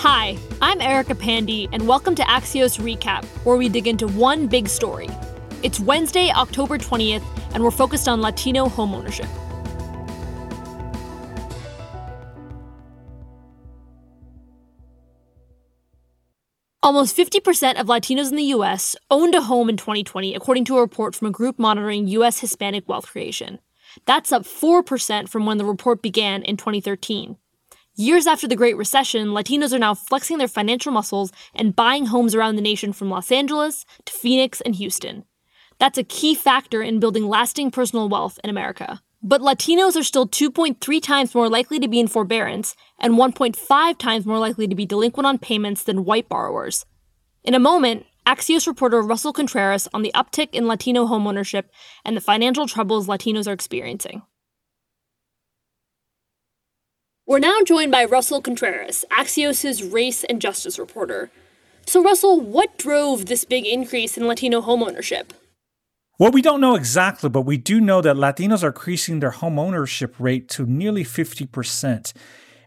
Hi, I'm Erica Pandey, and welcome to Axios Recap, where we dig into one big story. It's Wednesday, October 20th, and we're focused on Latino homeownership. Almost 50% of Latinos in the U.S. owned a home in 2020, according to a report from a group monitoring U.S. Hispanic wealth creation. That's up 4% from when the report began in 2013. Years after the Great Recession, Latinos are now flexing their financial muscles and buying homes around the nation from Los Angeles to Phoenix and Houston. That's a key factor in building lasting personal wealth in America. But Latinos are still 2.3 times more likely to be in forbearance and 1.5 times more likely to be delinquent on payments than white borrowers. In a moment, Axios reporter Russell Contreras on the uptick in Latino homeownership and the financial troubles Latinos are experiencing. We're now joined by Russell Contreras, Axios' race and justice reporter. So, Russell, what drove this big increase in Latino homeownership? Well, we don't know exactly, but we do know that Latinos are increasing their homeownership rate to nearly 50%.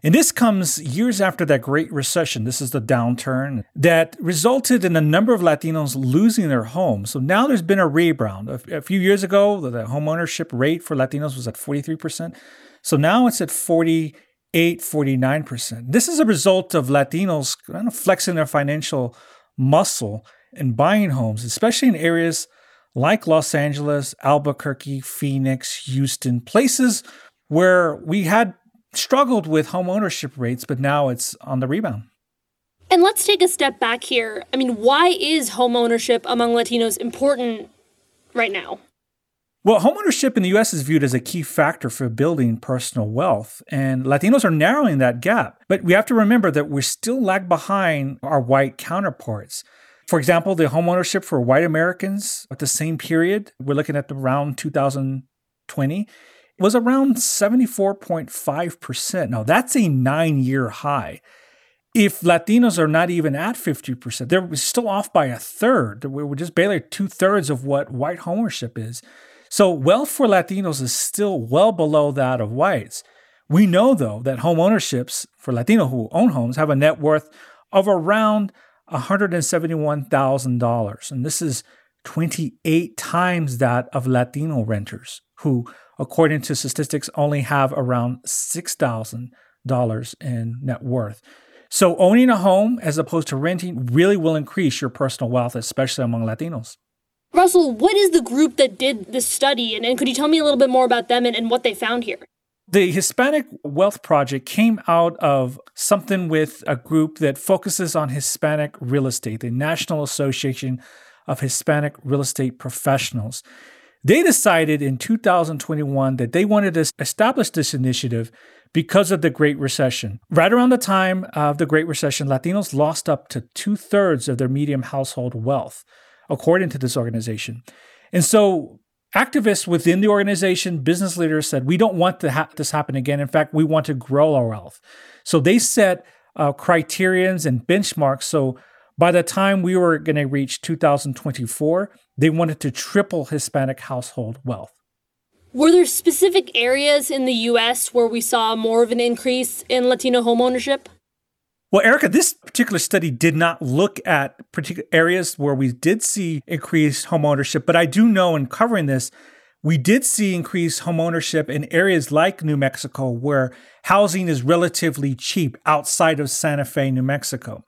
And this comes years after that Great Recession. This is the downturn that resulted in a number of Latinos losing their homes. So now there's been a rebound. A, a few years ago, the homeownership rate for Latinos was at 43%. So now it's at 40 8 49%. This is a result of Latinos kind of flexing their financial muscle and buying homes, especially in areas like Los Angeles, Albuquerque, Phoenix, Houston, places where we had struggled with home ownership rates, but now it's on the rebound. And let's take a step back here. I mean, why is home ownership among Latinos important right now? Well, homeownership in the US is viewed as a key factor for building personal wealth, and Latinos are narrowing that gap. But we have to remember that we still lag behind our white counterparts. For example, the homeownership for white Americans at the same period, we're looking at around 2020, was around 74.5%. Now, that's a nine year high. If Latinos are not even at 50%, they're still off by a third. We're just barely two thirds of what white homeownership is. So wealth for Latinos is still well below that of whites. We know, though, that home ownerships for Latino who own homes have a net worth of around $171,000. And this is 28 times that of Latino renters who, according to statistics, only have around $6,000 in net worth. So owning a home as opposed to renting really will increase your personal wealth, especially among Latinos. Russell, what is the group that did this study? And, and could you tell me a little bit more about them and, and what they found here? The Hispanic Wealth Project came out of something with a group that focuses on Hispanic real estate, the National Association of Hispanic Real Estate Professionals. They decided in 2021 that they wanted to establish this initiative because of the Great Recession. Right around the time of the Great Recession, Latinos lost up to two thirds of their median household wealth according to this organization. And so activists within the organization, business leaders said, we don't want to ha- this happen again. In fact, we want to grow our wealth. So they set uh, criterions and benchmarks. So by the time we were going to reach 2024, they wanted to triple Hispanic household wealth. Were there specific areas in the US where we saw more of an increase in Latino homeownership? Well, Erica, this particular study did not look at particular areas where we did see increased homeownership, but I do know in covering this, we did see increased homeownership in areas like New Mexico where housing is relatively cheap outside of Santa Fe, New Mexico.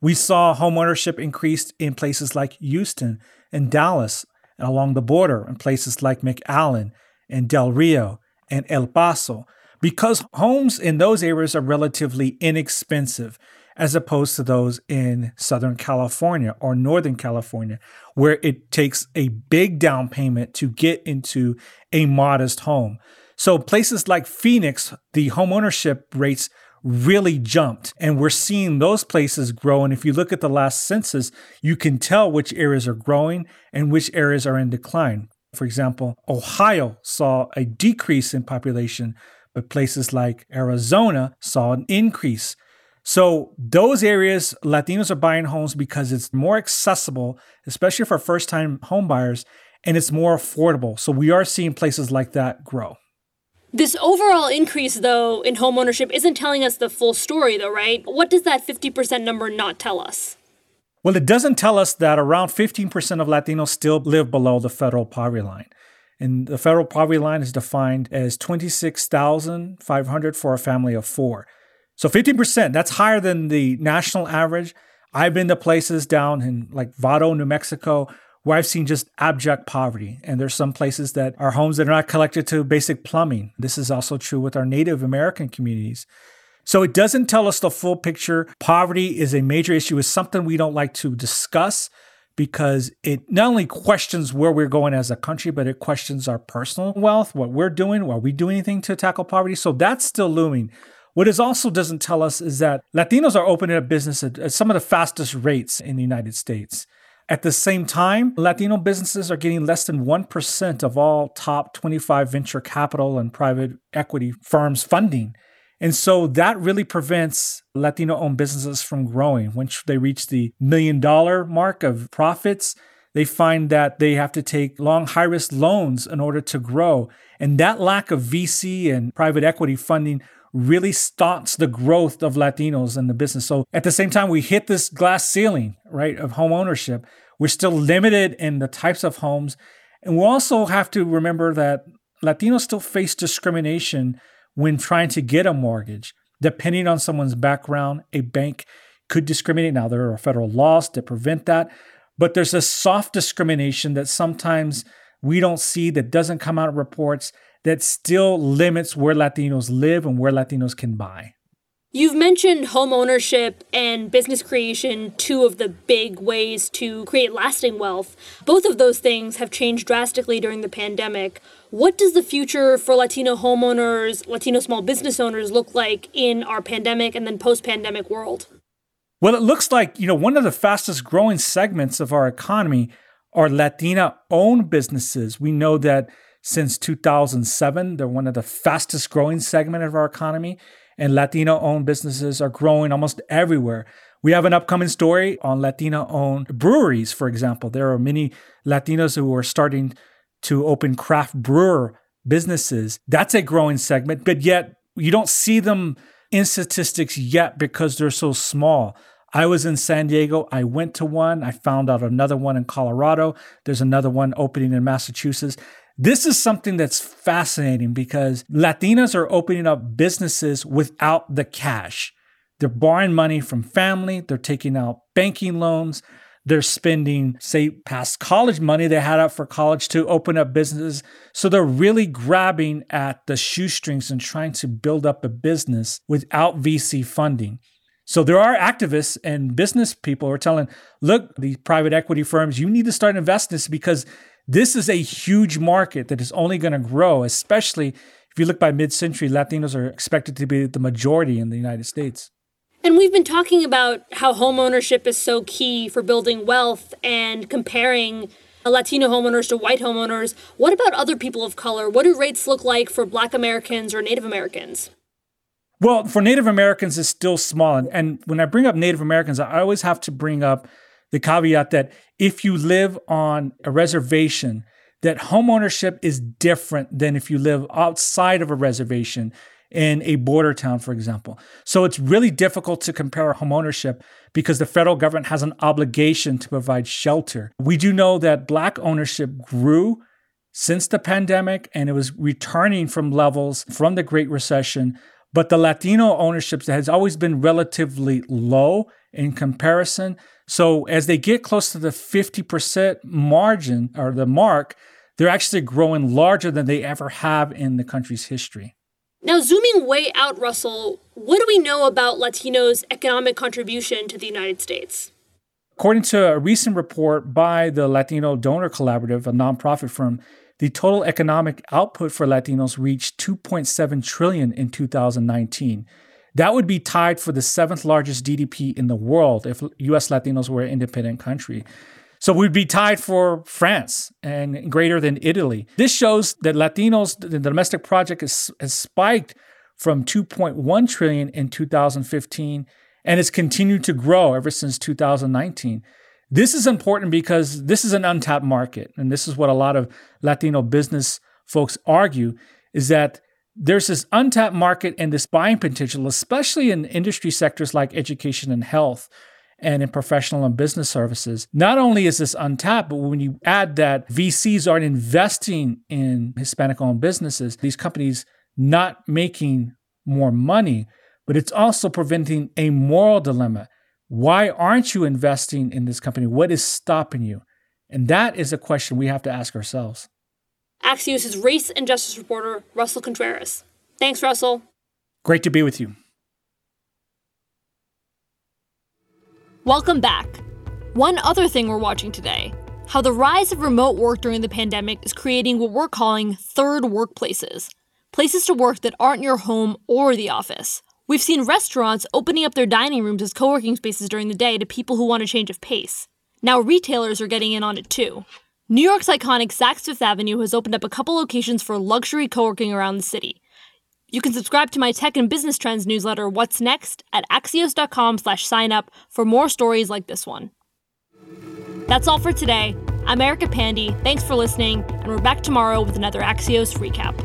We saw homeownership increased in places like Houston and Dallas and along the border in places like McAllen and Del Rio and El Paso because homes in those areas are relatively inexpensive as opposed to those in Southern California or Northern California, where it takes a big down payment to get into a modest home. So, places like Phoenix, the homeownership rates really jumped, and we're seeing those places grow. And if you look at the last census, you can tell which areas are growing and which areas are in decline. For example, Ohio saw a decrease in population but places like Arizona saw an increase. So, those areas, Latinos are buying homes because it's more accessible, especially for first time homebuyers, and it's more affordable. So, we are seeing places like that grow. This overall increase, though, in homeownership isn't telling us the full story, though, right? What does that 50% number not tell us? Well, it doesn't tell us that around 15% of Latinos still live below the federal poverty line. And the federal poverty line is defined as 26,500 for a family of four. So 15%, that's higher than the national average. I've been to places down in like Vado, New Mexico, where I've seen just abject poverty. And there's some places that are homes that are not connected to basic plumbing. This is also true with our Native American communities. So it doesn't tell us the full picture. Poverty is a major issue, it's something we don't like to discuss because it not only questions where we're going as a country, but it questions our personal wealth, what we're doing, are we doing anything to tackle poverty? So that's still looming. What it also doesn't tell us is that Latinos are opening up business at, at some of the fastest rates in the United States. At the same time, Latino businesses are getting less than 1% of all top 25 venture capital and private equity firms funding. And so that really prevents Latino owned businesses from growing. Once they reach the million dollar mark of profits, they find that they have to take long, high risk loans in order to grow. And that lack of VC and private equity funding really stunts the growth of Latinos in the business. So at the same time, we hit this glass ceiling, right, of home ownership. We're still limited in the types of homes. And we also have to remember that Latinos still face discrimination when trying to get a mortgage. Depending on someone's background, a bank could discriminate. Now, there are federal laws to prevent that, but there's a soft discrimination that sometimes we don't see that doesn't come out of reports that still limits where Latinos live and where Latinos can buy. You've mentioned home ownership and business creation, two of the big ways to create lasting wealth. Both of those things have changed drastically during the pandemic. What does the future for Latino homeowners, Latino small business owners look like in our pandemic and then post pandemic world? Well, it looks like, you know, one of the fastest growing segments of our economy are Latina owned businesses. We know that since 2007, they're one of the fastest growing segment of our economy and Latino owned businesses are growing almost everywhere. We have an upcoming story on Latino owned breweries, for example. There are many Latinos who are starting to open craft brewer businesses. That's a growing segment, but yet you don't see them in statistics yet because they're so small. I was in San Diego. I went to one. I found out another one in Colorado. There's another one opening in Massachusetts. This is something that's fascinating because Latinas are opening up businesses without the cash. They're borrowing money from family, they're taking out banking loans, they're spending, say, past college money they had out for college to open up businesses. So they're really grabbing at the shoestrings and trying to build up a business without VC funding. So there are activists and business people who are telling, look, these private equity firms, you need to start investing this because this is a huge market that is only going to grow, especially if you look by mid century, Latinos are expected to be the majority in the United States. And we've been talking about how homeownership is so key for building wealth and comparing Latino homeowners to white homeowners. What about other people of color? What do rates look like for Black Americans or Native Americans? Well, for Native Americans, it's still small. And when I bring up Native Americans, I always have to bring up the caveat that if you live on a reservation, that homeownership is different than if you live outside of a reservation in a border town, for example. So it's really difficult to compare homeownership because the federal government has an obligation to provide shelter. We do know that Black ownership grew since the pandemic and it was returning from levels from the Great Recession. But the Latino ownership has always been relatively low in comparison. So as they get close to the 50% margin or the mark, they're actually growing larger than they ever have in the country's history. Now, zooming way out, Russell, what do we know about Latinos' economic contribution to the United States? According to a recent report by the Latino Donor Collaborative, a nonprofit firm, the total economic output for Latinos reached 2.7 trillion in 2019. That would be tied for the seventh largest GDP in the world if US Latinos were an independent country. So we'd be tied for France and greater than Italy. This shows that Latinos, the domestic project has, has spiked from 2.1 trillion in 2015 and it's continued to grow ever since 2019. This is important because this is an untapped market. And this is what a lot of Latino business folks argue is that there's this untapped market and this buying potential, especially in industry sectors like education and health and in professional and business services. Not only is this untapped, but when you add that VCs aren't investing in Hispanic owned businesses, these companies not making more money, but it's also preventing a moral dilemma. Why aren't you investing in this company? What is stopping you? And that is a question we have to ask ourselves. Axios' race and justice reporter, Russell Contreras. Thanks, Russell. Great to be with you. Welcome back. One other thing we're watching today how the rise of remote work during the pandemic is creating what we're calling third workplaces places to work that aren't your home or the office. We've seen restaurants opening up their dining rooms as co working spaces during the day to people who want a change of pace. Now, retailers are getting in on it too. New York's iconic Saks Fifth Avenue has opened up a couple locations for luxury co working around the city. You can subscribe to my tech and business trends newsletter, What's Next, at axios.com slash sign up for more stories like this one. That's all for today. I'm Erica Pandey. Thanks for listening, and we're back tomorrow with another Axios recap.